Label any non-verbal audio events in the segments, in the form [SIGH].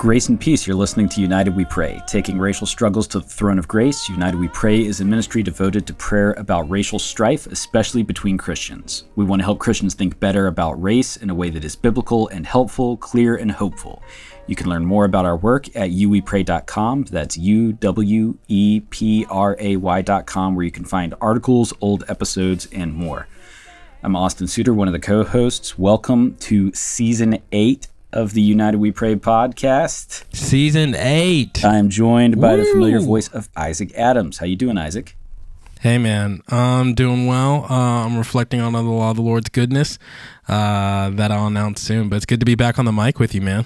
Grace and peace. You're listening to United We Pray, taking racial struggles to the throne of grace. United We Pray is a ministry devoted to prayer about racial strife, especially between Christians. We want to help Christians think better about race in a way that is biblical and helpful, clear and hopeful. You can learn more about our work at uwepray.com. That's U W E P R A Y.com, where you can find articles, old episodes, and more. I'm Austin Suter, one of the co hosts. Welcome to season eight of the United We Pray podcast. Season eight. I am joined by the familiar voice of Isaac Adams. How you doing, Isaac? Hey man, I'm doing well. Uh, I'm reflecting on the law of the Lord's goodness uh, that I'll announce soon. But it's good to be back on the mic with you, man.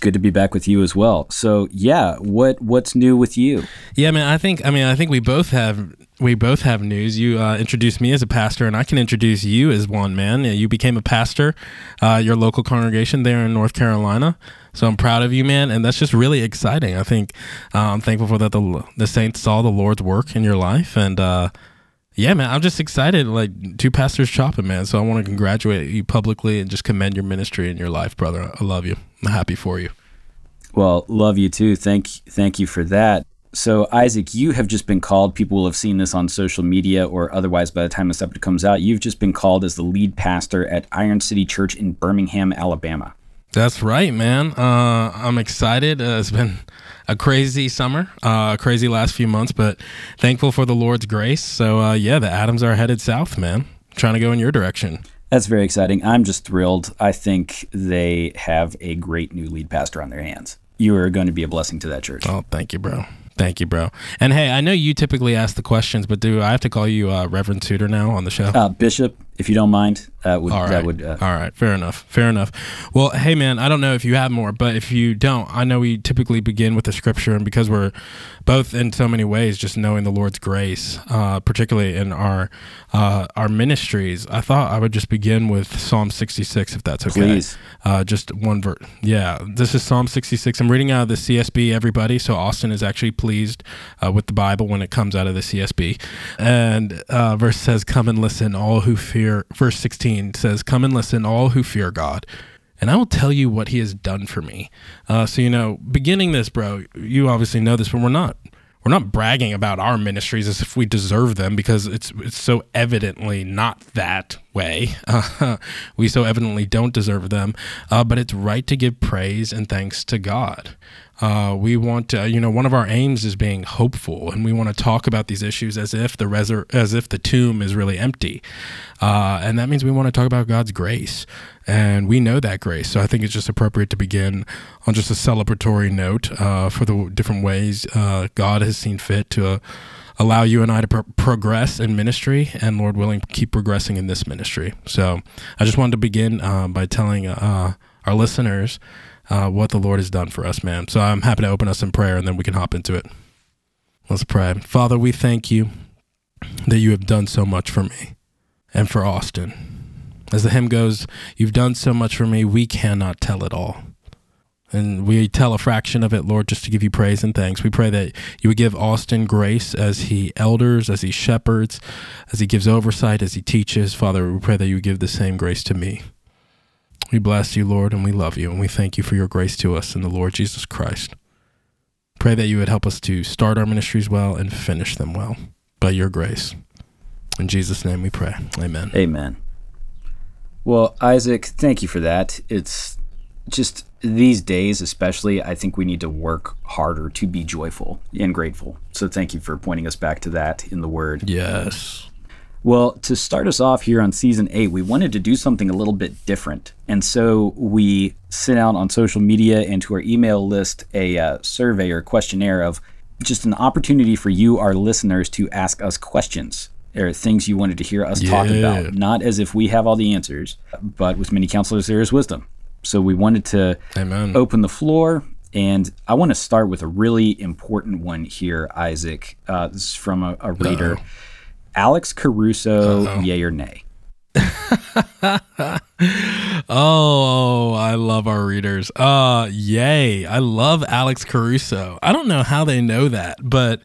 Good to be back with you as well. So yeah, what what's new with you? Yeah, man. I think I mean I think we both have we both have news. You uh, introduced me as a pastor, and I can introduce you as one man. You became a pastor, uh, your local congregation there in North Carolina. So I'm proud of you, man, and that's just really exciting. I think uh, I'm thankful for that. The the saints saw the Lord's work in your life, and uh, yeah, man, I'm just excited. Like two pastors chopping, man. So I want to congratulate you publicly and just commend your ministry and your life, brother. I love you. I'm happy for you. Well, love you too. Thank thank you for that. So, Isaac, you have just been called, people will have seen this on social media or otherwise by the time this episode comes out. You've just been called as the lead pastor at Iron City Church in Birmingham, Alabama. That's right, man. Uh, I'm excited. Uh, it's been a crazy summer, uh, crazy last few months, but thankful for the Lord's grace. So, uh, yeah, the Adams are headed south, man. trying to go in your direction. That's very exciting. I'm just thrilled. I think they have a great new lead pastor on their hands. You are going to be a blessing to that church. Oh, thank you, bro. Thank you, bro. And hey, I know you typically ask the questions, but do I have to call you uh, Reverend Suter now on the show? Uh, Bishop, if you don't mind. That would, All right. that would, uh, All right. Fair enough. Fair enough. Well, hey, man, I don't know if you have more, but if you don't, I know we typically begin with the scripture. And because we're both in so many ways, just knowing the Lord's grace, uh, particularly in our uh, our ministries, I thought I would just begin with Psalm 66, if that's okay. Please. Uh, just one verse. Yeah. This is Psalm 66. I'm reading out of the CSB, everybody. So Austin is actually pleased uh, with the Bible when it comes out of the CSB. And uh, verse says, Come and listen, all who fear. Verse 16 says, Come and listen, all who fear God. And I will tell you what he has done for me. Uh, so, you know, beginning this, bro, you obviously know this, but we're not. We're not bragging about our ministries as if we deserve them because it's it's so evidently not that way. Uh, [LAUGHS] we so evidently don't deserve them, uh, but it's right to give praise and thanks to God. Uh, we want to, you know, one of our aims is being hopeful, and we want to talk about these issues as if the resur- as if the tomb is really empty, uh, and that means we want to talk about God's grace, and we know that grace. So I think it's just appropriate to begin on just a celebratory note uh, for the different ways uh, God has seen fit to uh, allow you and I to pro- progress in ministry, and Lord willing, keep progressing in this ministry. So I just wanted to begin uh, by telling uh, our listeners uh, what the Lord has done for us, man. So I'm happy to open us in prayer, and then we can hop into it. Let's pray. Father, we thank you that you have done so much for me and for Austin. As the hymn goes, You've done so much for me, we cannot tell it all. And we tell a fraction of it, Lord, just to give you praise and thanks. We pray that you would give Austin grace as he elders, as he shepherds, as he gives oversight, as he teaches. Father, we pray that you give the same grace to me. We bless you, Lord, and we love you, and we thank you for your grace to us in the Lord Jesus Christ. Pray that you would help us to start our ministries well and finish them well by your grace. In Jesus' name we pray. Amen. Amen. Well, Isaac, thank you for that. It's just these days, especially, I think we need to work harder to be joyful and grateful. So thank you for pointing us back to that in the Word. Yes. Well, to start us off here on season eight, we wanted to do something a little bit different. And so we sent out on social media and to our email list a uh, survey or questionnaire of just an opportunity for you, our listeners, to ask us questions or things you wanted to hear us talk about. Not as if we have all the answers, but with many counselors, there is wisdom. So we wanted to Amen. open the floor. And I want to start with a really important one here, Isaac. Uh, this is from a, a reader. Alex Caruso, yay or nay? [LAUGHS] Oh, I love our readers. Uh, yay. I love Alex Caruso. I don't know how they know that, but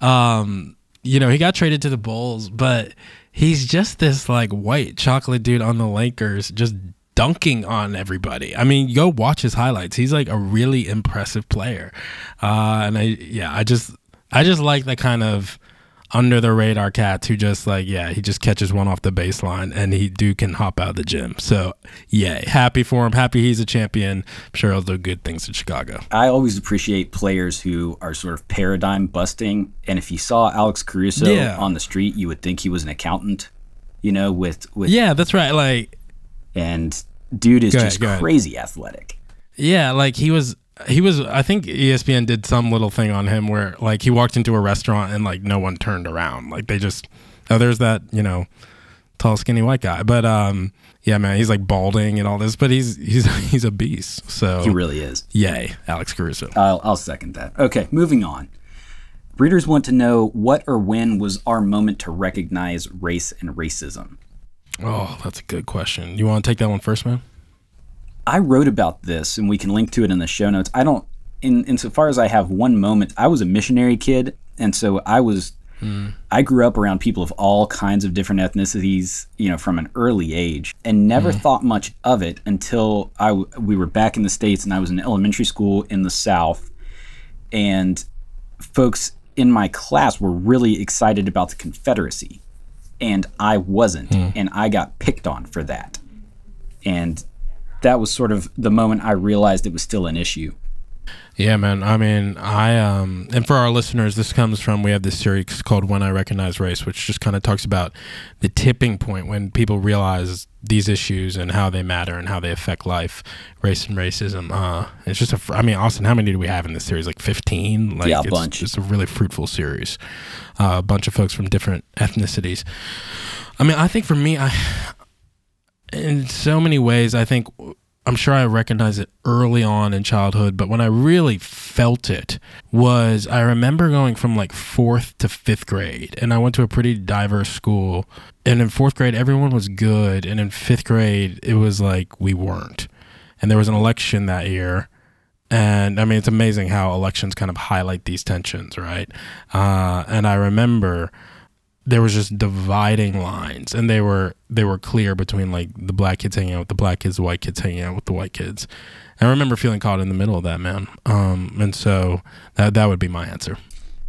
um, you know, he got traded to the Bulls, but he's just this like white chocolate dude on the Lakers, just dunking on everybody. I mean, go watch his highlights. He's like a really impressive player. Uh, and I, yeah, I just, I just like the kind of under the radar cats who just like, yeah, he just catches one off the baseline and he do can hop out of the gym. So, yay. Happy for him. Happy he's a champion. I'm sure he'll do good things in Chicago. I always appreciate players who are sort of paradigm busting. And if you saw Alex Caruso Yeah. on the street, you would think he was an accountant, you know, with, with, Yeah, that's right. Like, and dude is just ahead. crazy athletic. Yeah, like he was he was I think ESPN did some little thing on him where like he walked into a restaurant and like no one turned around. Like they just oh there's that, you know, tall skinny white guy. But um yeah, man, he's like balding and all this, but he's he's [LAUGHS] he's a beast. So He really is. yay, Alex Caruso. I'll, I'll second that. Okay, moving on. Readers want to know what or when was our moment to recognize race and racism. Oh, that's a good question. You want to take that one first, man? I wrote about this, and we can link to it in the show notes. I don't, in insofar as I have one moment, I was a missionary kid, and so I was, hmm. I grew up around people of all kinds of different ethnicities, you know, from an early age, and never hmm. thought much of it until I we were back in the states, and I was in elementary school in the South, and folks in my class were really excited about the Confederacy, and I wasn't, hmm. and I got picked on for that, and that was sort of the moment I realized it was still an issue. Yeah, man. I mean, I um, and for our listeners, this comes from we have this series called "When I Recognize Race," which just kind of talks about the tipping point when people realize these issues and how they matter and how they affect life, race and racism. Uh, it's just a. fr- I mean, Austin, how many do we have in this series? Like fifteen. Like Yeah, a it's, bunch. It's a really fruitful series. Uh, a bunch of folks from different ethnicities. I mean, I think for me, I in so many ways, I think I'm sure I recognized it early on in childhood, but when I really felt it was I remember going from like fourth to fifth grade, and I went to a pretty diverse school. And in fourth grade, everyone was good, and in fifth grade, it was like we weren't. And there was an election that year, and I mean, it's amazing how elections kind of highlight these tensions, right? Uh, and I remember there was just dividing lines and they were they were clear between like the black kids hanging out with the black kids the white kids hanging out with the white kids i remember feeling caught in the middle of that man um and so that that would be my answer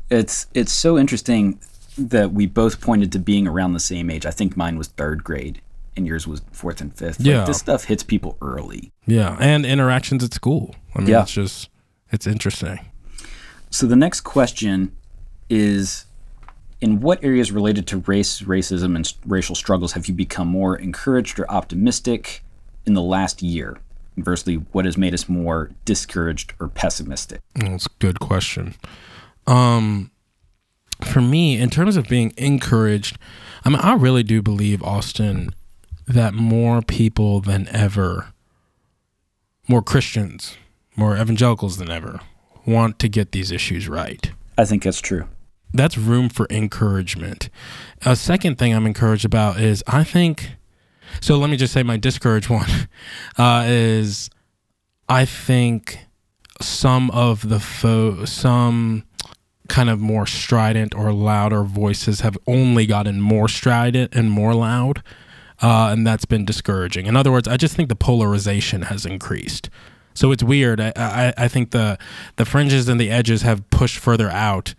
It's it's so interesting that we both pointed to being around the same age. I think mine was third grade and yours was fourth and fifth. Like, Yeah. this stuff hits people early. yeah and interactions at school i mean Yeah. it's just it's interesting So the next question is in what areas related to race, racism, and racial struggles have you become more encouraged or optimistic in the last year? Conversely, what has made us more discouraged or pessimistic? That's a good question. Um, for me, in terms of being encouraged, I mean, I really do believe Austin that more people than ever, more Christians, more evangelicals than ever, want to get these issues right. I think that's true. That's room for encouragement. A second thing I'm encouraged about is I think. So let me just say my discouraged one [LAUGHS] uh, is I think some of the fo- some kind of more strident or louder voices have only gotten more strident and more loud, uh, and that's been discouraging. In other words, I just think the polarization has increased. So it's weird. I, I, I think the the fringes and the edges have pushed further out,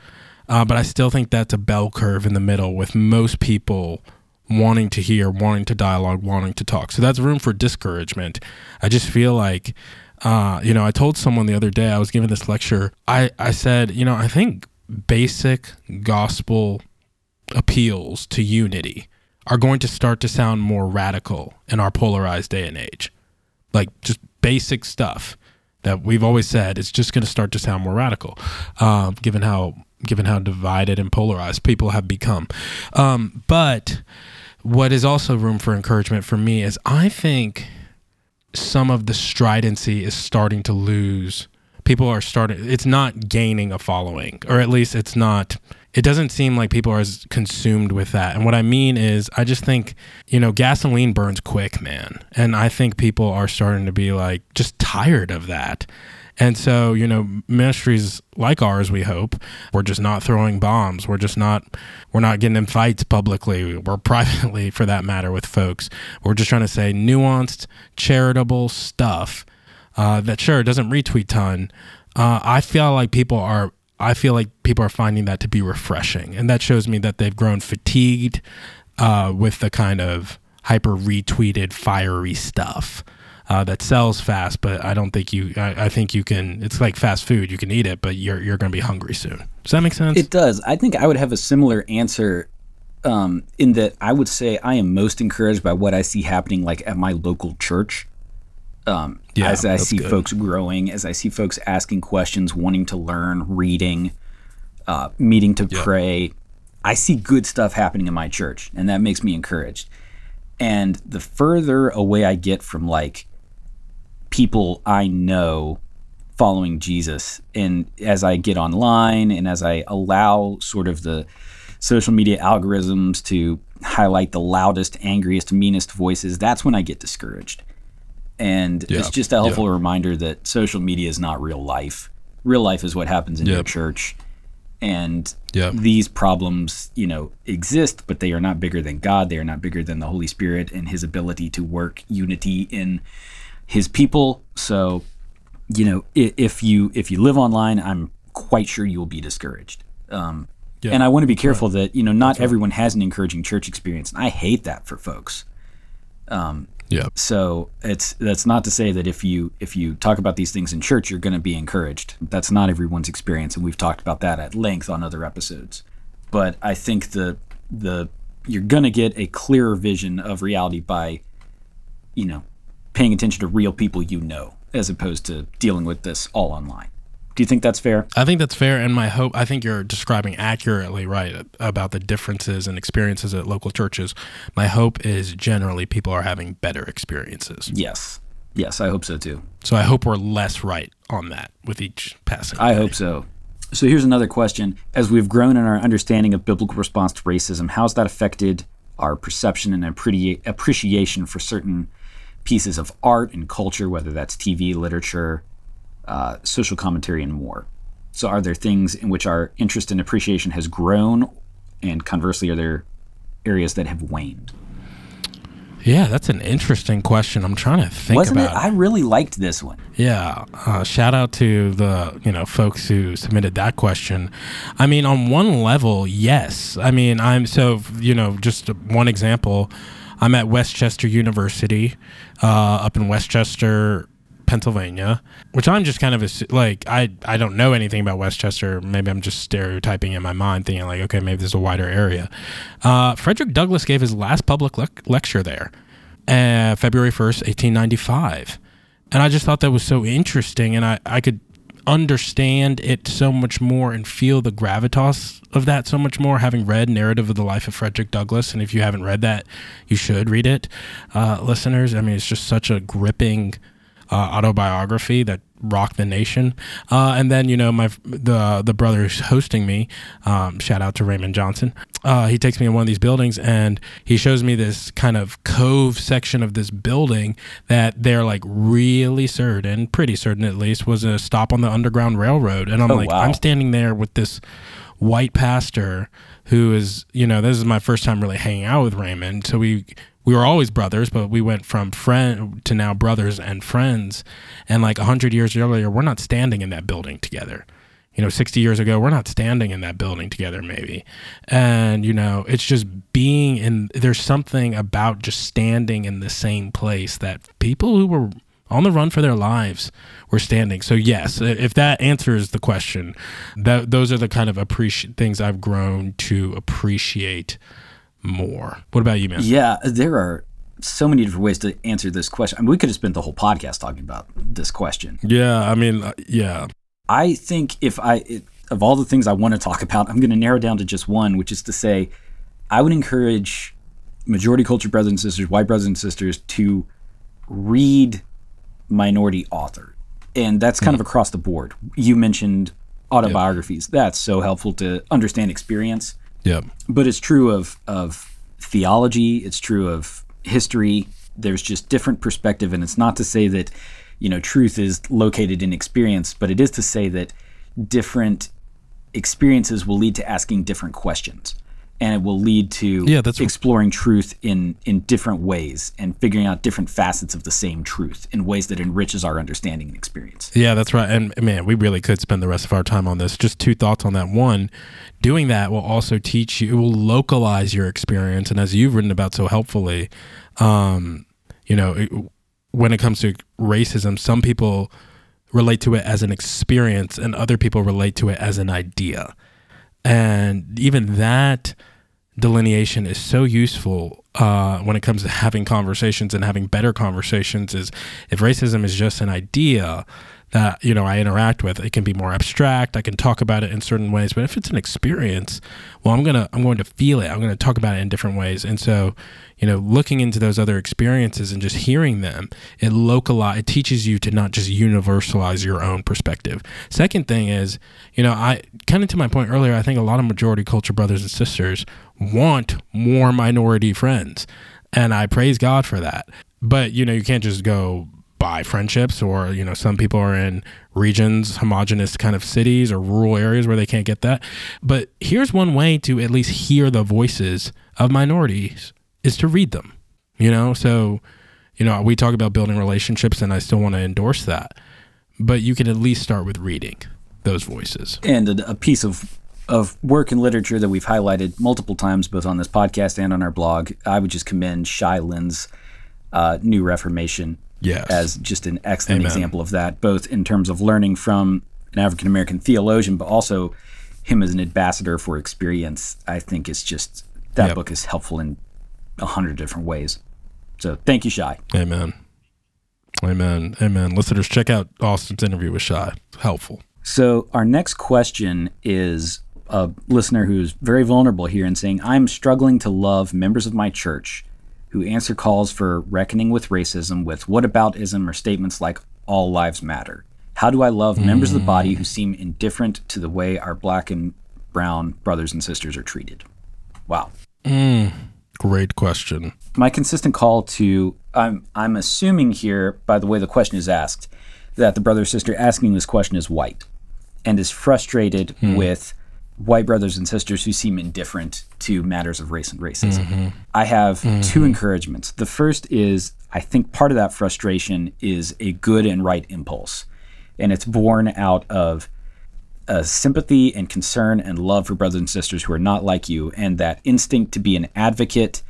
uh, but I still think that's a bell curve in the middle with most people wanting to hear, wanting to dialogue, wanting to talk. So that's room for discouragement. I just feel like, uh, you know, I told someone the other day, I was giving this lecture, I, I said, you know, I think basic gospel appeals to unity are going to start to sound more radical in our polarized day and age. Like just basic stuff that we've always said is just going to start to sound more radical, um, given how given how divided and polarized people have become. Um, but what is also room for encouragement for me is I think some of the stridency is starting to lose. People are starting, it's not gaining a following, or at least it's not, it doesn't seem like people are as consumed with that. And what I mean is, I just think, you know, gasoline burns quick, man. And I think people are starting to be like just tired of that. And so, you know, ministries like ours, we hope, we're just not throwing bombs. We're just not we're not getting in fights publicly or [LAUGHS] privately for that matter with folks. We're just trying to say nuanced, charitable stuff uh, that sure doesn't retweet ton. Uh, I feel like people are I feel like people are finding that to be refreshing. And that shows me that they've grown fatigued uh, with the kind of hyper retweeted, fiery stuff. Uh, that sells fast, but I don't think you. I, I, think you can. It's like fast food. You can eat it, but you're you're going to be hungry soon. Does that make sense? It does. I think I would have a similar answer, um, in that I would say I am most encouraged by what I see happening, like at my local church. Um, yeah, as I see good. folks growing, as I see folks asking questions, wanting to learn, reading, uh, meeting to pray, I see good stuff happening in my church, and that makes me encouraged. And the further away I get from like people I know following Jesus, and as I get online and as I allow sort of the social media algorithms to highlight the loudest, angriest, meanest voices, that's when I get discouraged. And yeah. it's just a helpful yeah. reminder that social media is not real life. Real life is what happens in yep. your church. And yep. these problems, you know, exist, but they are not bigger than God. They are not bigger than the Holy Spirit and his ability to work unity in his people. So, you know, if you if you live online, I'm quite sure you will be discouraged. Um, yeah. And I want to be careful right. that you know not everyone has an encouraging church experience. And I hate that for folks. Um, yeah. So it's that's not to say that if you if you talk about these things in church, you're going to be encouraged. That's not everyone's experience, and we've talked about that at length on other episodes. But I think the the you're going to get a clearer vision of reality by, you know, paying attention to real people you know, as opposed to dealing with this all online. Do you think that's fair? I think that's fair. And my hope, I think you're describing accurately right about the differences and experiences at local churches. My hope is generally people are having better experiences. Yes. Yes, I hope so too. So I hope we're less right on that with each passing. I day. hope so. So here's another question. As we've grown in our understanding of biblical response to racism, how's that affected our perception and appreciation for certain pieces of art and culture, whether that's TV, literature, uh, social commentary, and more. So, are there things in which our interest and appreciation has grown, and conversely, are there areas that have waned? Yeah, that's an interesting question. I'm trying to think Wasn't about. It? I really liked this one. Yeah, uh, shout out to the you know folks who submitted that question. I mean, on one level, yes. I mean, I'm so you know just one example. I'm at West Chester University, uh, up in West Chester, Pennsylvania, which I'm just kind of a, like I I don't know anything about West Chester. Maybe I'm just stereotyping in my mind, thinking like, okay, maybe there's a wider area. Uh, Frederick Douglass gave his last public le- lecture there, uh, February 1st, 1895, and I just thought that was so interesting, and I I could understand it so much more and feel the gravitas of that so much more having read narrative of the life of frederick douglass and if you haven't read that you should read it. Uh, listeners i mean it's just such a gripping uh, autobiography that rocked the nation. Uh, and then you know my the the brother who's hosting me, um, shout out to Raymond Johnson. Uh, he takes me in one of these buildings and he shows me this kind of cove section of this building that they're like really certain, pretty certain at least, was a stop on the Underground Railroad. And I'm oh, like, wow. I'm standing there with this white pastor who is, you know, this is my first time really hanging out with Raymond. So we we were always brothers, but we went from friend to now brothers and friends. And like a hundred years earlier, we're not standing in that building together. You know, 60 years ago, we're not standing in that building together, maybe. And, you know, it's just being in, there's something about just standing in the same place that people who were on the run for their lives were standing. So yes, if that answers the question, that those are the kind of appreci- things I've grown to appreciate more. What about you, man? Yeah, there are so many different ways to answer this question. I mean, we could have spent the whole podcast talking about this question. Yeah, I mean, uh, yeah. I think if I, it, of all the things I want to talk about, I'm going to narrow down to just one, which is to say, I would encourage majority culture brothers and sisters, white brothers and sisters, to read minority author, and that's kind mm. of across the board. You mentioned autobiographies. Yep. That's so helpful to understand experience. Yeah. But it's true of of theology. It's true of history. There's just different perspective, and it's not to say that you know, truth is located in experience, but it is to say that different experiences will lead to asking different questions and it will lead to Yeah, that's- exploring truth in in different ways and figuring out different facets of the same truth in ways that enriches our understanding and experience. Yeah, that's right. And man, we really could spend the rest of our time on this. Just two thoughts on that. One, doing that will also teach you, it will localize your experience. And as you've written about so helpfully, um, you know, it, when it comes to racism, some people relate to it as an experience and other people relate to it as an idea. And even that delineation is so useful uh, when it comes to having conversations and having better conversations is if racism is just an idea that you know I interact with. It can be more abstract. I can talk about it in certain ways. But if it's an experience well I'm gonna I'm going to feel it. I'm going to talk about it in different ways. And so you know looking into those other experiences and just hearing them it localize it teaches you to not just universalize your own perspective. Second thing is you know I kind of to my point earlier I think a lot of majority culture brothers and sisters want more minority friends. And I praise God for that. But you know you can't just go buy friendships or you know some people are in regions homogenous kind of cities or rural areas where they can't get that. But here's one way to at least hear the voices of minorities is to read them you know? So you know we talk about building relationships and i still want to endorse that but you can at least start with reading those voices. And a, piece of of work and literature that we've highlighted multiple times, both on this podcast and on our blog. I would just commend Shai Linne's uh, New Reformation Yes. as just an excellent Amen. example of that, both in terms of learning from an African American theologian, but also him as an ambassador for experience. I think is just that Yep. book is helpful in a hundred different ways. So thank you, Shai. amen amen amen listeners check out austin's interview with Shai helpful So our next question is a listener who's very vulnerable here and saying, I'm struggling to love members of my church who answer calls for reckoning with racism with what whataboutism or statements like all lives matter. How do I love members of the body who seem indifferent to the way our black and brown brothers and sisters are treated? Wow. Mm, great question my consistent call to I'm I'm assuming here by the way the question is asked that the brother or sister asking this question is white and is frustrated hmm. with white brothers and sisters who seem indifferent to matters of race and racism. Mm-hmm. I have mm-hmm. two encouragements. The first is I think part of that frustration is a good and right impulse and it's born out of a sympathy and concern and love for brothers and sisters who are not like you and that instinct to be an advocate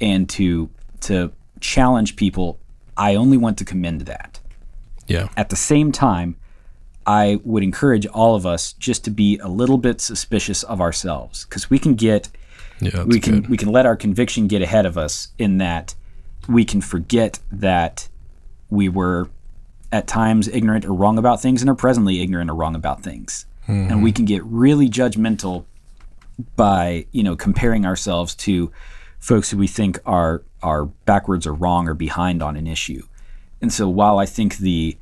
and to to challenge people. I only want to commend that. Yeah. At the same time i would encourage all of us just to be a little bit suspicious of ourselves because we can get yeah we can good. we can let our conviction get ahead of us in that we can forget that we were at times ignorant or wrong about things and are presently ignorant or wrong about things. And we mm-hmm. can get really judgmental by you know comparing ourselves to folks who we think are are backwards or wrong or behind on an issue. And so while i think the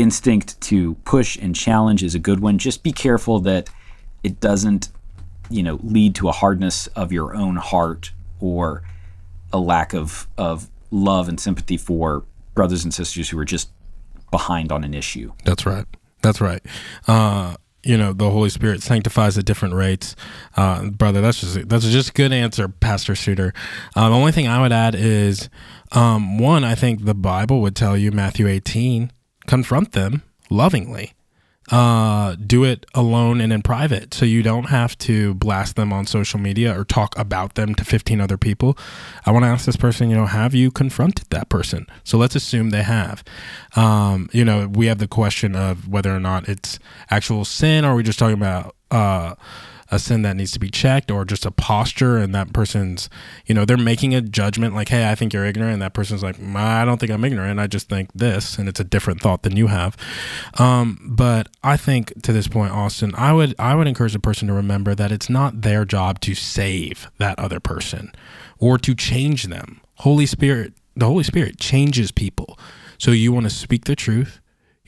instinct to push and challenge is a good one just be careful that it doesn't you know lead to a hardness of your own heart or a lack of of love and sympathy for brothers and sisters who are just behind on an issue That's right. That's right. Uh, you know, the Holy Spirit sanctifies at different rates. Uh, brother, that's just that's just a good answer, Pastor Suter. Uh, the only thing I would add is um, one, I think the Bible would tell you, Matthew 18, confront them lovingly. Uh, do it alone and in private. So you don't have to blast them on social media or talk about them to 15 other people. I want to ask this person, you know, have you confronted that person? So let's assume they have. Um, you know, we have the question of whether or not it's actual sin or are we just talking about, uh, a sin that needs to be checked or just a posture and that person's you know they're making a judgment like hey i think you're ignorant. And that person's like "Mm, i don't think i'm ignorant. I just think this. And it's a different thought than you have. Um, but i think to this point austin i would i would encourage the person to remember that it's not their job to save that other person or to change them. Holy spirit the holy spirit changes people. So you want to speak the truth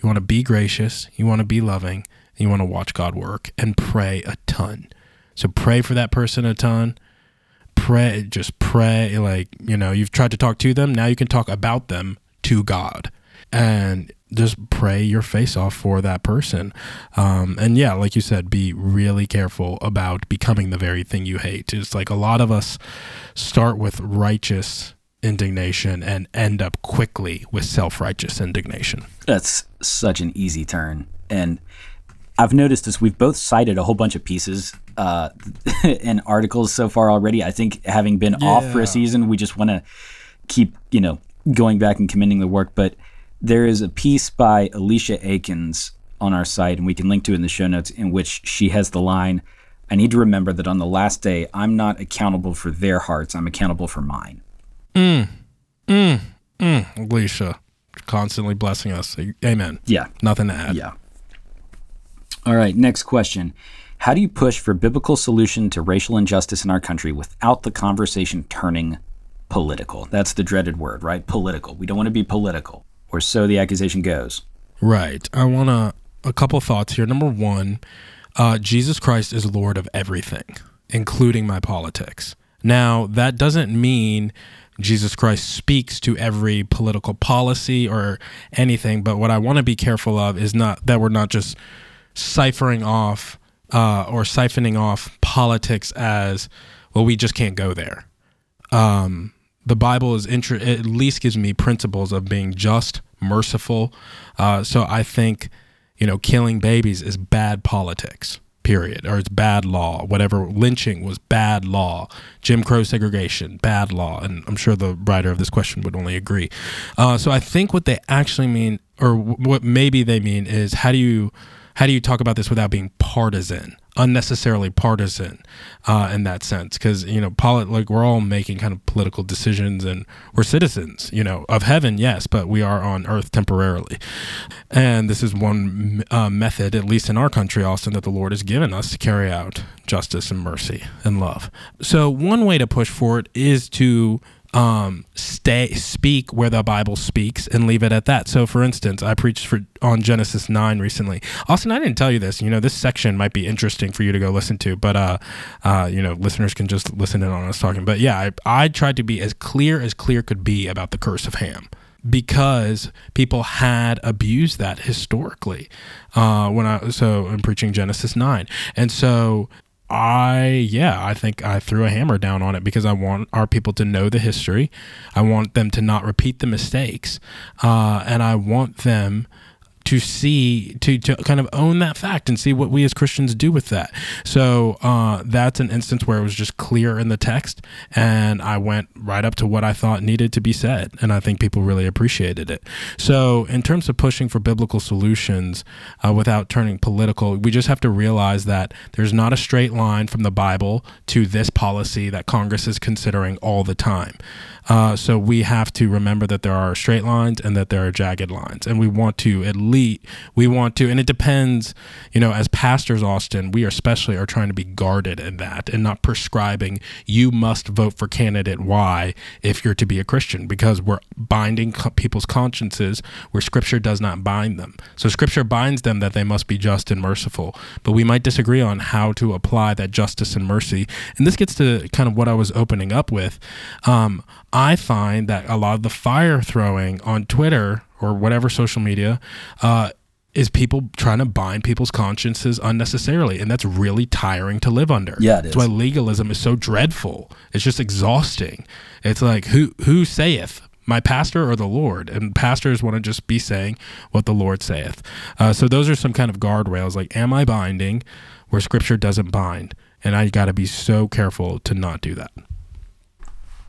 you want to be gracious you want to be loving and you want to watch God work and pray a ton. So pray for that person a ton. Pray, just pray. Like, you know, you've tried to talk to them. Now you can talk about them to God. and just pray your face off for that person. Um, and yeah, like you said, be really careful about becoming the very thing you hate. It's like a lot of us start with righteous indignation and end up quickly with self righteous indignation. That's such an easy turn. And I've noticed this. We've both cited a whole bunch of pieces uh, [LAUGHS] and articles so far already. I think having been yeah. off for a season, we just want to keep, you know, going back and commending the work. But there is a piece by Alicia Akins on our site, and we can link to it in the show notes, in which she has the line I need to remember that on the last day, I'm not accountable for their hearts, I'm accountable for mine. Mm. Mm. Mm. Alicia, constantly blessing us. Amen. Yeah. Nothing to add. Yeah. All right, next question. How do you push for biblical solution to racial injustice in our country without the conversation turning political? That's the dreaded word, right? Political. We don't want to be political, or so the accusation goes. Right. I want to a couple thoughts here. Number 1, uh, Jesus Christ is Lord of everything, including my politics. Now, that doesn't mean Jesus Christ speaks to every political policy or anything, but what I want to be careful of is not that we're not just ciphering off uh, or siphoning off politics as well. We just can't go there. Um, the Bible is intro- at least gives me principles of being just, merciful. Uh, so I think you know killing babies is bad politics period or it's bad law whatever lynching was bad law jim crow segregation bad law and i'm sure the writer of this question would only agree uh, so i think what they actually mean or what maybe they mean is how do you how do you talk about this without being partisan, unnecessarily partisan uh, in that sense? Because you know, polit- like we're all making kind of political decisions, and we're citizens, you know, of heaven, yes, but we are on earth temporarily, and this is one uh, method, at least in our country, Austin, that the Lord has given us to carry out justice and mercy and love. So one way to push for it is to um, stay speak where the Bible speaks and leave it at that. So, for instance, I preached for on Genesis nine recently. Austin, I didn't tell you this. You know, this section might be interesting for you to go listen to, but uh, uh, you know, listeners can just listen in on us talking. But yeah, I, I tried to be as clear as clear could be about the curse of Ham because people had abused that historically uh, when I so I'm preaching Genesis nine, and so I yeah, I think I threw a hammer down on it because I want our people to know the history. I want them to not repeat the mistakes, uh, and I want them to see to, to kind of own that fact and see what we as christians do with that. So uh, that's an instance where it was just clear in the text and i went right up to what i thought needed to be said and i think people really appreciated it. So in terms of pushing for biblical solutions uh, without turning political we just have to realize that there's not a straight line from the bible to this policy that congress is considering all the time uh, so we have to remember that there are straight lines and that there are jagged lines, and we want to at least we want to, and it depends. You know, as pastors, Austin, we especially are trying to be guarded in that and not prescribing you must vote for candidate Y if you're to be a Christian, because we're binding co- people's consciences where Scripture does not bind them. So Scripture binds them that they must be just and merciful, but we might disagree on how to apply that justice and mercy. And this gets to kind of what I was opening up with. Um, I find that a lot of the fire throwing on Twitter or whatever social media uh, is people trying to bind people's consciences unnecessarily, and that's really tiring to live under. Yeah, it that's why legalism is so dreadful. It's just exhausting. It's like who who saith my pastor or the Lord, and pastors want to just be saying what the Lord saith. Uh, so those are some kind of guardrails. Like, am I binding where Scripture doesn't bind? And I got to be so careful to not do that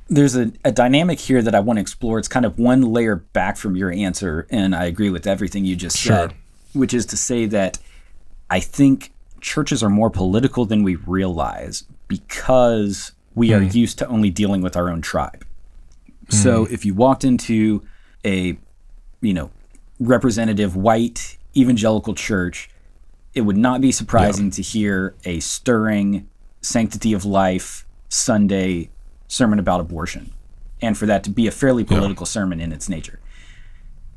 there's a, a dynamic here that I want to explore. It's kind of one layer back from your answer, and I agree with everything you just sure. said, which is to say that I think churches are more political than we realize because we mm. are used to only dealing with our own tribe. Mm. So if you walked into a, you know, representative white evangelical church, it would not be surprising to hear a stirring sanctity of life Sunday sermon about abortion and for that to be a fairly political yeah. sermon in its nature.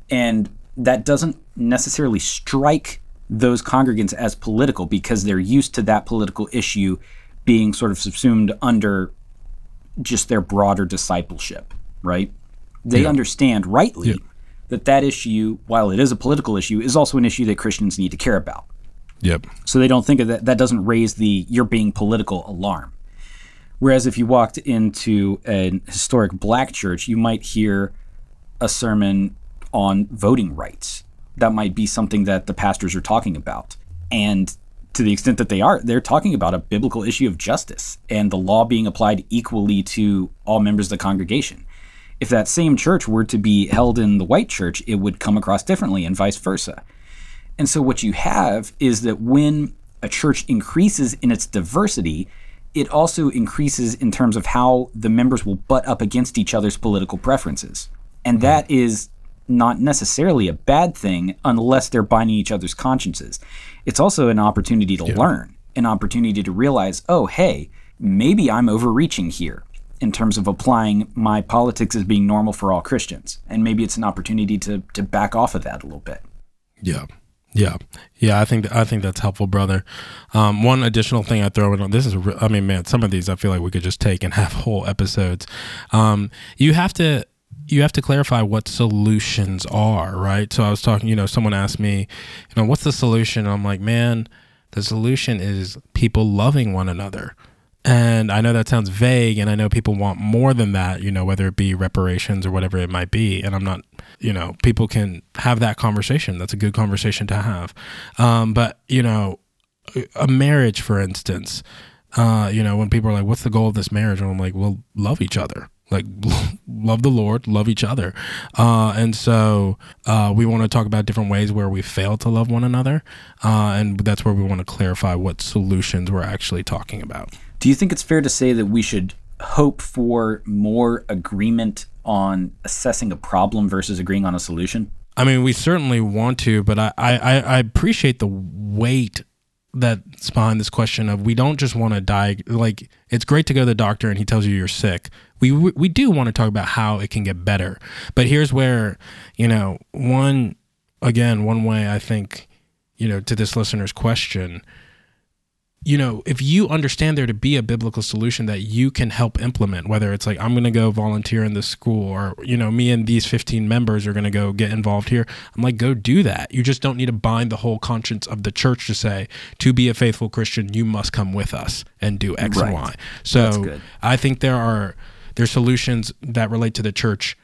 And that doesn't necessarily strike those congregants as political because they're used to that political issue being sort of subsumed under just their broader discipleship, right? They yeah. understand rightly yeah. that that issue, while it is a political issue, is also an issue that Christians need to care about. Yep. So they don't think of that. That doesn't raise the you're being political alarm. Whereas if you walked into an historic black church, you might hear a sermon on voting rights. That might be something that the pastors are talking about. And to the extent that they are, they're talking about a biblical issue of justice and the law being applied equally to all members of the congregation. If that same church were to be held in the white church, it would come across differently and vice versa. And so what you have is that when a church increases in its diversity, it also increases in terms of how the members will butt up against each other's political preferences. And mm-hmm. that is not necessarily a bad thing unless they're binding each other's consciences. It's also an opportunity to yeah. learn, an opportunity to realize, oh, hey, maybe I'm overreaching here in terms of applying my politics as being normal for all Christians. And maybe it's an opportunity to, to back off of that a little bit. Yeah. Yeah, yeah, I think I think that's helpful, brother. Um, one additional thing I throw in on this is, I mean, man, some of these I feel like we could just take and [LAUGHS] have whole episodes. Um, you have to you have to clarify what solutions are, right? So I was talking, you know, someone asked me, you know, what's the solution? I'm like, man, the solution is people loving one another. And I know that sounds vague, and I know people want more than that, you know, whether it be reparations or whatever it might be. And I'm not, you know, people can have that conversation. That's a good conversation to have. Um, but, you know, a marriage, for instance, uh, you know, when people are like, what's the goal of this marriage? And I'm like, well, love each other like [LAUGHS] love the lord love each other uh, and so uh, we want to talk about different ways where we fail to love one another uh, and that's where we want to clarify what solutions we're actually talking about do you think it's fair to say that we should hope for more agreement on assessing a problem versus agreeing on a solution? I mean we certainly want to but i, I, I appreciate the weight that's behind this question of we don't just want to die like it's great to go to the doctor and he tells you you're sick. We we do want to talk about how it can get better. But here's where you know one again one way i think you know to this listener's question you know, if you understand there to be a biblical solution that you can help implement, whether it's like, I'm going to go volunteer in this school or, you know, me and these 15 members are going to go get involved here, I'm like, go do that. You just don't need to bind the whole conscience of the church to say, to be a faithful Christian, you must come with us and do X right. and Y. So I think there are, there's solutions that relate to the church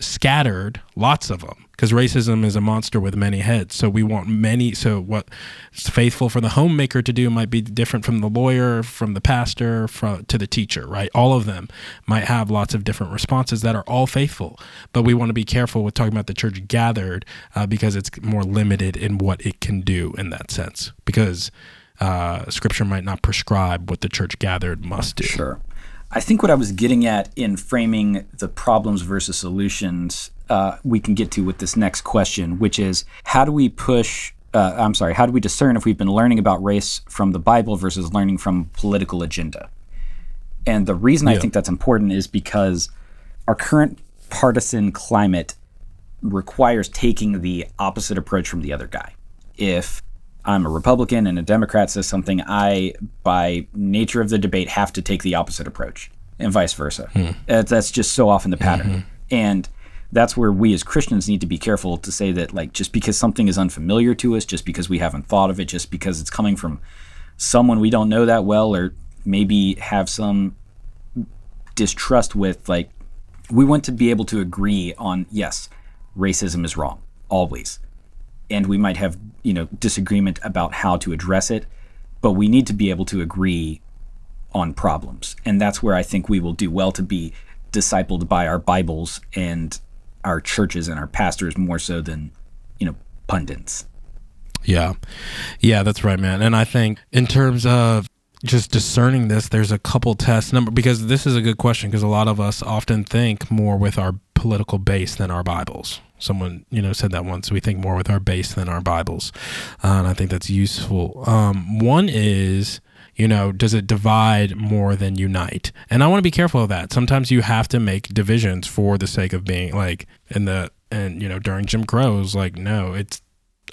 scattered, lots of them, because racism is a monster with many heads. So we want many. So what's faithful for the homemaker to do might be different from the lawyer, from the pastor, from to the teacher. Right? All of them might have lots of different responses that are all faithful. But we want to be careful with talking about the church gathered uh, because it's more limited in what it can do in that sense. Because uh, Scripture might not prescribe what the church gathered must do. Sure. I think what I was getting at in framing the problems versus solutions, uh, we can get to with this next question, which is how do we push? Uh, I'm sorry, how do we discern if we've been learning about race from the Bible versus learning from political agenda? And the reason yeah. I think that's important is because our current partisan climate requires taking the opposite approach from the other guy. If I'm a Republican and a Democrat says something, I, by nature of the debate, have to take the opposite approach, and vice versa. Hmm. That's just so often the pattern. Mm-hmm. And that's where we as Christians need to be careful to say that, like, just because something is unfamiliar to us, just because we haven't thought of it, just because it's coming from someone we don't know that well, or maybe have some distrust with, like, we want to be able to agree on, yes, racism is wrong, always and we might have you know disagreement about how to address it but we need to be able to agree on problems. And that's where i think we will do well to be discipled by our bibles and our churches and our pastors more so than you know pundits. Yeah. Yeah that's right man. And i think in terms of just discerning this there's a couple tests. Number because this is a good question because a lot of us often think more with our political base than our bibles. Someone you know said that once. We think more with our base than our bibles. Uh, and i think that's useful. Um, one is you know does it divide more than unite? And i want to be careful of that. Sometimes you have to make divisions for the sake of being like in the and you know during jim crow's like no it's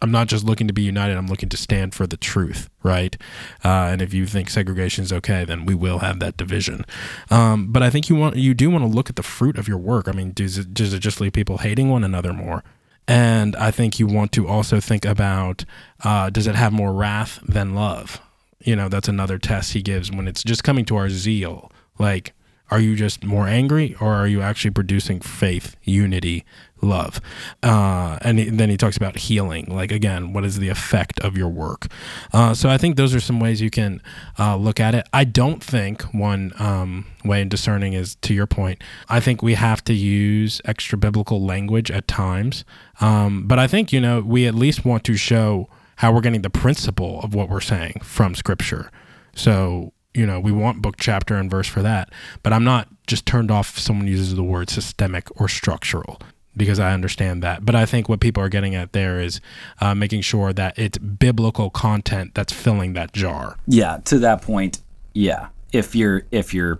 I'm not just looking to be united. I'm looking to stand for the truth, right? Uh, and if you think segregation is okay, then we will have that division. Um, but I think you want you do want to look at the fruit of your work. I mean, does it does it just leave people hating one another more? And I think you want to also think about uh, does it have more wrath than love? You know, that's another test he gives when it's just coming to our zeal. Like, are you just more angry or are you actually producing faith, unity, love? Uh, and then he talks about healing. Like, again, what is the effect of your work? Uh, so I think those are some ways you can uh, look at it. I don't think one um, way in discerning is to your point. I think we have to use extra biblical language at times. Um, but I think, you know, we at least want to show how we're getting the principle of what we're saying from scripture. So you know, we want book, chapter, and verse for that. But I'm not just turned off if someone uses the word systemic or structural because I understand that. But I think what people are getting at there is uh, making sure that it's biblical content that's filling that jar. Yeah, to that point, yeah. If you're, if you're,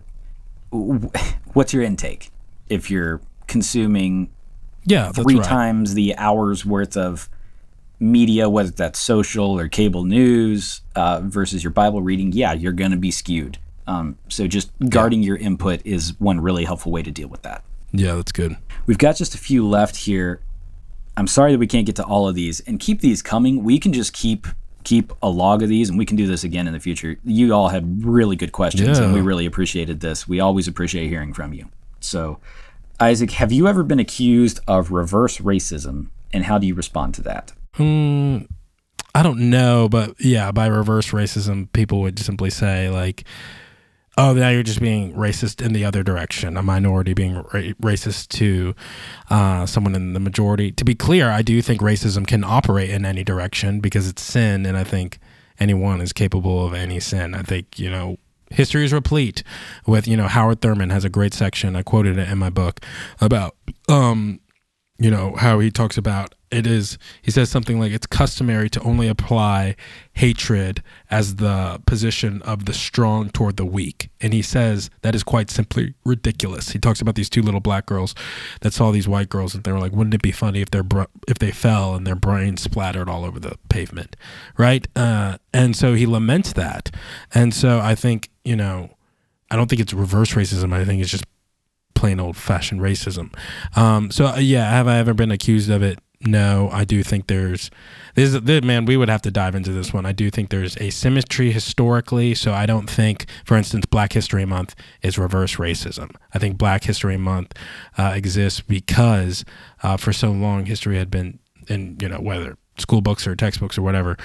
what's your intake? If you're consuming yeah, three right. times the hours worth of media, whether that's social or cable news uh, versus your Bible reading, yeah, you're going to be skewed. Um, so just guarding yeah. your input is one really helpful way to deal with that. Yeah, that's good. We've got just a few left here. I'm sorry that we can't get to all of these and keep these coming. We can just keep keep a log of these and we can do this again in the future. You all had really good questions yeah. and we really appreciated this. We always appreciate hearing from you. So, Isaac, have you ever been accused of reverse racism and how do you respond to that? Hmm, I don't know, but yeah, by reverse racism, people would simply say like, "Oh, now you're just being racist in the other direction." A minority being ra- racist to uh, someone in the majority. To be clear, I do think racism can operate in any direction because it's sin, and I think anyone is capable of any sin. I think you know history is replete with you know Howard Thurman has a great section. I quoted it in my book about um, you know how he talks about it is he says something like it's customary to only apply hatred as the position of the strong toward the weak. And he says that is quite simply ridiculous. He talks about these two little black girls that saw these white girls and they were like wouldn't it be funny if br- if they fell and their brains splattered all over the pavement? Right? Uh, and so he laments that. And so i think you know i don't think it's reverse racism. I think it's just plain old fashioned racism. Um, so uh, yeah have i ever been accused of it no, I do think there's this, this man. We would have to dive into this one. I do think there's asymmetry historically. So I don't think, for instance, Black History Month is reverse racism. I think Black History Month uh, exists because uh, for so long history had been in you know whether school books or textbooks or whatever,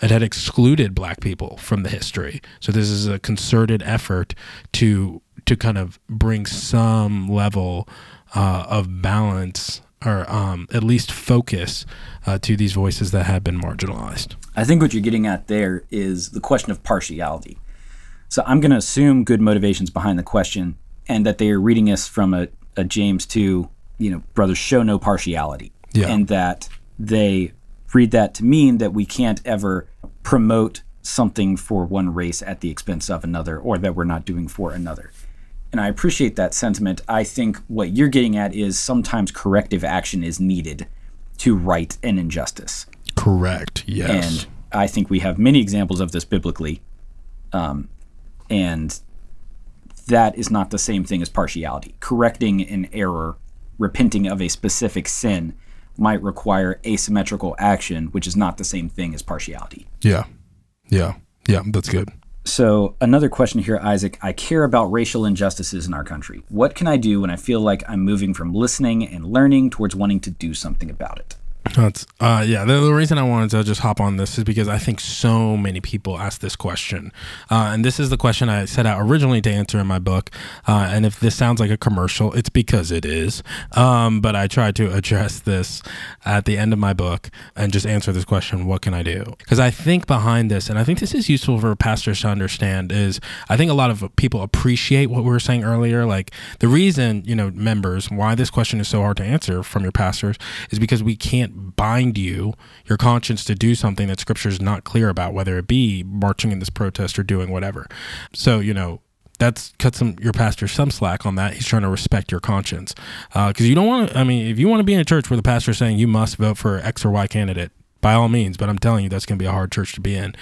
it had excluded black people from the history. So this is a concerted effort to to kind of bring some level uh, of balance or um, at least focus uh, to these voices that have been marginalized. I think what you're getting at there is the question of partiality. So I'm going to assume good motivations behind the question and that they are reading us from a, a James 2, you know, brothers show no partiality. Yeah. And that they read that to mean that we can't ever promote something for one race at the expense of another or that we're not doing for another and I appreciate that sentiment. I think what you're getting at is sometimes corrective action is needed to right an injustice. Correct. Yes. And I think we have many examples of this biblically. Um, and that is not the same thing as partiality. Correcting an error, repenting of a specific sin, might require asymmetrical action, which is not the same thing as partiality. Yeah. Yeah. Yeah. That's good. So, another question here, Isaac. I care about racial injustices in our country. What can I do when I feel like I'm moving from listening and learning towards wanting to do something about it? That's uh, yeah. The, the, reason I wanted to just hop on this is because I think so many people ask this question, uh, and this is the question I set out originally to answer in my book. Uh, and if this sounds like a commercial, it's because it is. Um, but I tried to address this at the end of my book and just answer this question: What can I do? Because I think behind this, and I think this is useful for pastors to understand, is I think a lot of people appreciate what we were saying earlier. Like the reason, you know, members, why this question is so hard to answer from your pastors is because we can't bind you, your conscience, to do something that scripture is not clear about, whether it be marching in this protest or doing whatever. So, you know, that's cut some your pastor some slack on that. He's trying to respect your conscience because uh, you don't want to. I mean, if you want to be in a church where the pastor is saying you must vote for X or Y candidate, by all means. But I'm telling you, that's going to be a hard church to be in.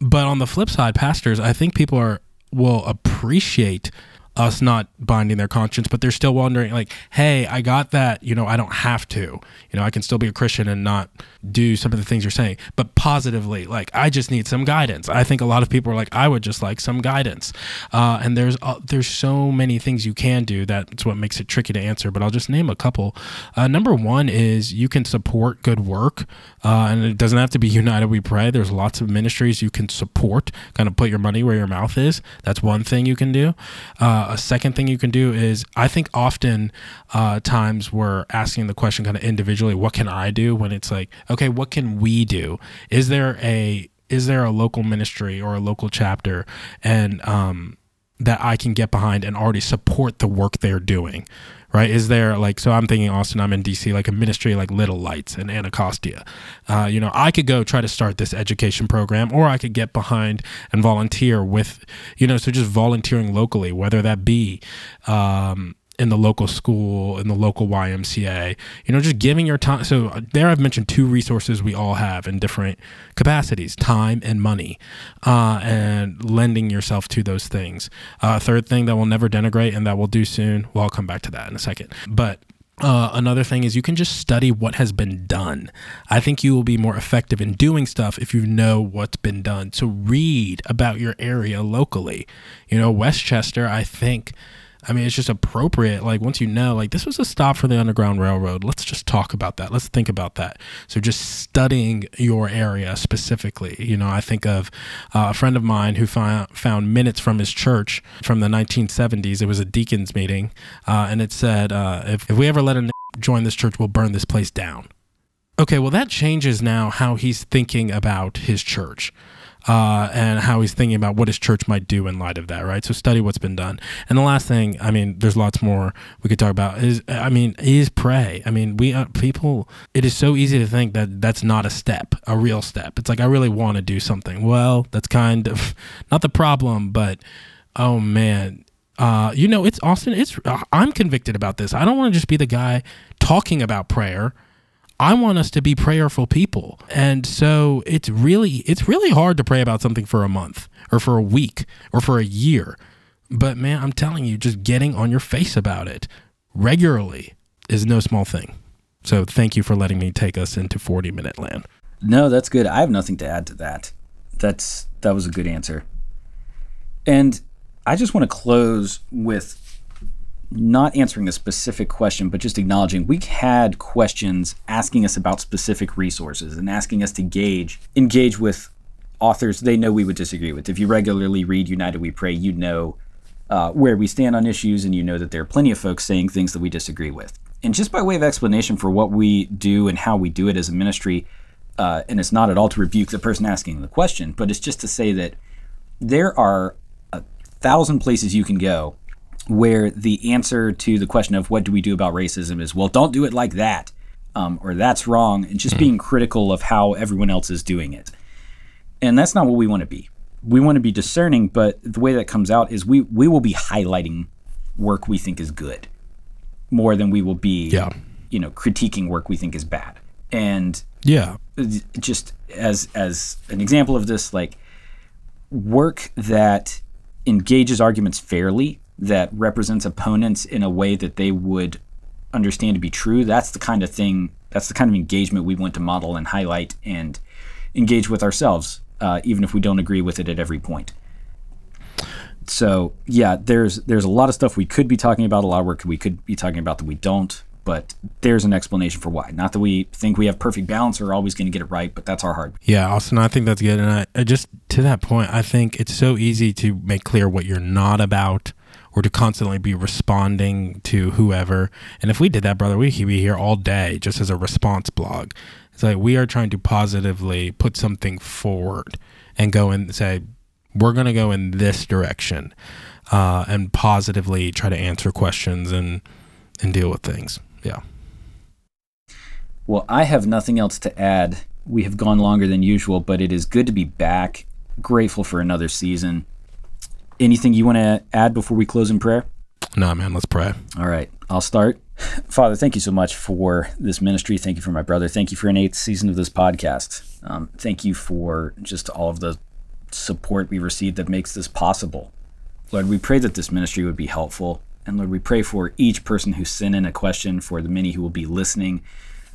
But on the flip side, pastors, I think people are will appreciate us not binding their conscience, but they're still wondering, like, hey, I got that. You know, I don't have to. You know, I can still be a Christian and not do some of the things you're saying, but positively, like, I just need some guidance. I think a lot of people are like, I would just like some guidance. Uh, and there's uh, there's so many things you can do. That's what makes it tricky to answer. But I'll just name a couple. Uh, number one is you can support good work, uh, and it doesn't have to be [LAUGHS] United We Pray. There's lots of ministries you can support. Kind of put your money where your mouth is. That's one thing you can do. Uh, a second thing you can do is I think often uh, times we're asking the question kind of individually, what can I do? When it's like, okay, what can we do? Is there a is there a local ministry or a local chapter and um, that I can get behind and already support the work they're doing? Right? Is there like so? I'm thinking Austin. I'm in DC, like a ministry like Little Lights and Anacostia. Uh, you know, I could go try to start this education program, or I could get behind and volunteer with, you know, so just volunteering locally, whether that be um, in the local school, in the local YMCA, you know, just giving your time. So uh, there I've mentioned two resources we all have in different capacities, time and money, uh, and lending yourself to those things. Uh, third thing that we'll never denigrate and that we'll do soon. Well, I'll come back to that in a second. But uh, another thing is you can just study what has been done. I think you will be more effective in doing stuff if you know what's been done. So read about your area locally. You know, West Chester, I think I mean, it's just appropriate. Like once you know, like this was a stop for the Underground Railroad. Let's just talk about that. Let's think about that. So just studying your area specifically. You know, I think of uh, a friend of mine who found found minutes from his church from the 1970s. It was a deacons meeting, uh, and it said, uh, if, "If we ever let a n- join this church, we'll burn this place down." Okay, well that changes now how he's thinking about his church uh, and how he's thinking about what his church might do in light of that, right? So study what's been done. And the last thing, I mean, there's lots more we could talk about. Is I mean, is pray. I mean, we uh, people. It is so easy to think that that's not a step, a real step. It's like I really want to do something. Well, that's kind of [LAUGHS] not the problem, but oh man, uh, you know, it's Austin. It's I'm convicted about this. I don't want to just be the guy talking about prayer. I want us to be prayerful people. And so it's really it's really hard to pray about something for a month or for a week or for a year. But man, I'm telling you, just getting on your face about it regularly is no small thing. So thank you for letting me take us into 40 minute land. No, that's good. I have nothing to add to that. That's that was a good answer. And I just want to close with not answering a specific question, but just acknowledging we had questions asking us about specific resources and asking us to gauge, engage with authors they know we would disagree with. If you regularly read United We Pray, you know uh, where we stand on issues and you know that there are plenty of folks saying things that we disagree with. And just by way of explanation for what we do and how we do it as a ministry, uh, and it's not at all to rebuke the person asking the question, but it's just to say that there are a thousand places you can go where the answer to the question of what do we do about racism is, well, don't do it like that, um, or that's wrong, and just mm-hmm. being critical of how everyone else is doing it. And that's not what we want to be. We want to be discerning, but the way that comes out is we we will be highlighting work we think is good more than we will be, yeah. you know, critiquing work we think is bad. And yeah, just as as an example of this, like work that engages arguments fairly that represents opponents in a way that they would understand to be true. That's the kind of thing, that's the kind of engagement we want to model and highlight and engage with ourselves, uh, even if we don't agree with it at every point. So yeah, there's there's a lot of stuff we could be talking about, a lot of work we could be talking about that we don't. But there's an explanation for why. Not that we think we have perfect balance or are always going to get it right, but that's our heart. Yeah, Austin, I think that's good. And I, I just to that point, I think it's so easy to make clear what you're not about or to constantly be responding to whoever. And if we did that, brother, we could be here all day just as a response blog. It's like we are trying to positively put something forward and go and say, we're going to go in this direction uh, and positively try to answer questions and, and deal with things. Yeah. Well, I have nothing else to add. We have gone longer than usual, but it is good to be back. Grateful for another season anything you want to add before we close in prayer? No, man, let's pray. All right, I'll start. Father, thank you so much for this ministry. Thank you for my brother. Thank you for an eighth season of this podcast. Um, thank you for just all of the support we received that makes this possible. Lord, we pray that this ministry would be helpful. And Lord, we pray for each person who sent in a question, for the many who will be listening.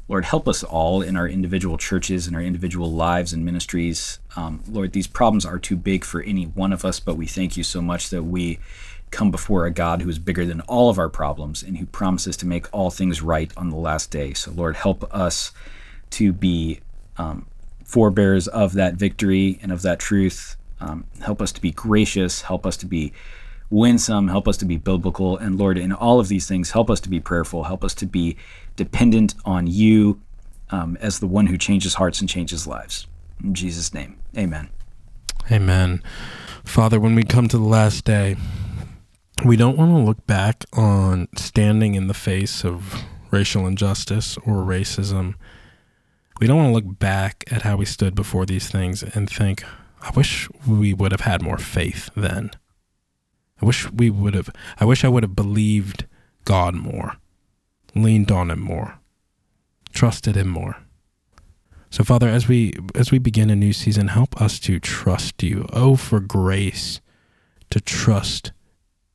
Lord, help us all in our individual churches and our individual lives and ministries. Um, Lord, these problems are too big for any one of us, but we thank you so much that we come before a God who is bigger than all of our problems and who promises to make all things right on the last day. So, Lord, help us to be um, forebearers of that victory and of that truth. Um, help us to be gracious. Help us to be winsome. Help us to be biblical. And Lord, in all of these things, help us to be prayerful. Help us to be dependent on you um, as the one who changes hearts and changes lives. In Jesus' name, amen. Amen. Father, when we come to the last day, we don't want to look back on standing in the face of racial injustice or racism. We don't want to look back at how we stood before these things and think, I wish we would have had more faith then. I wish we would have, I wish I would have believed God more, leaned on Him more, trusted Him more. So Father, as we as we begin a new season, help us to trust you. Oh, for grace to trust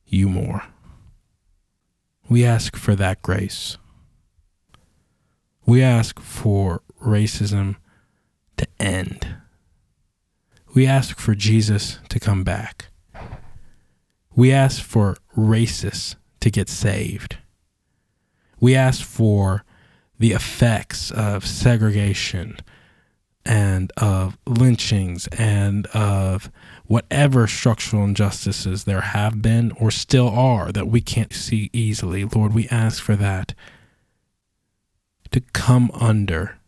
you more. We ask for that grace. We ask for racism to end. We ask for Jesus to come back. We ask for racists to get saved. We ask for the effects of segregation and of lynchings and of whatever structural injustices there have been or still are that we can't see easily. Lord, we ask for that to come under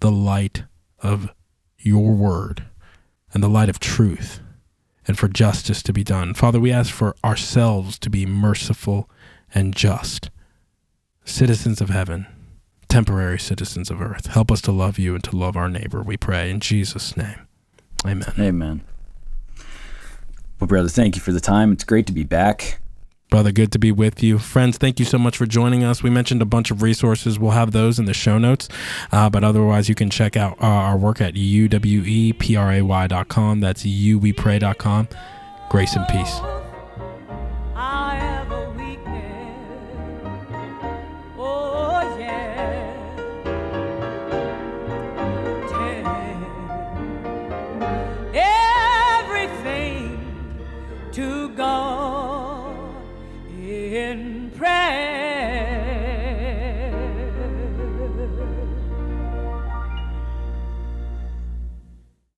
the light of your word and the light of truth and for justice to be done. Father, we ask for ourselves to be merciful and just, citizens of heaven temporary citizens of earth. Help us to love you and to love our neighbor, we pray. In Jesus' name. Amen. Amen. Well, brother, thank you for the time. It's great to be back. Brother, good to be with you. Friends, thank you so much for joining us. We mentioned a bunch of resources. We'll have those in the show notes. Uh, but otherwise, you can check out uh, our work at uwepray.com. That's uwepray.com. Grace and peace.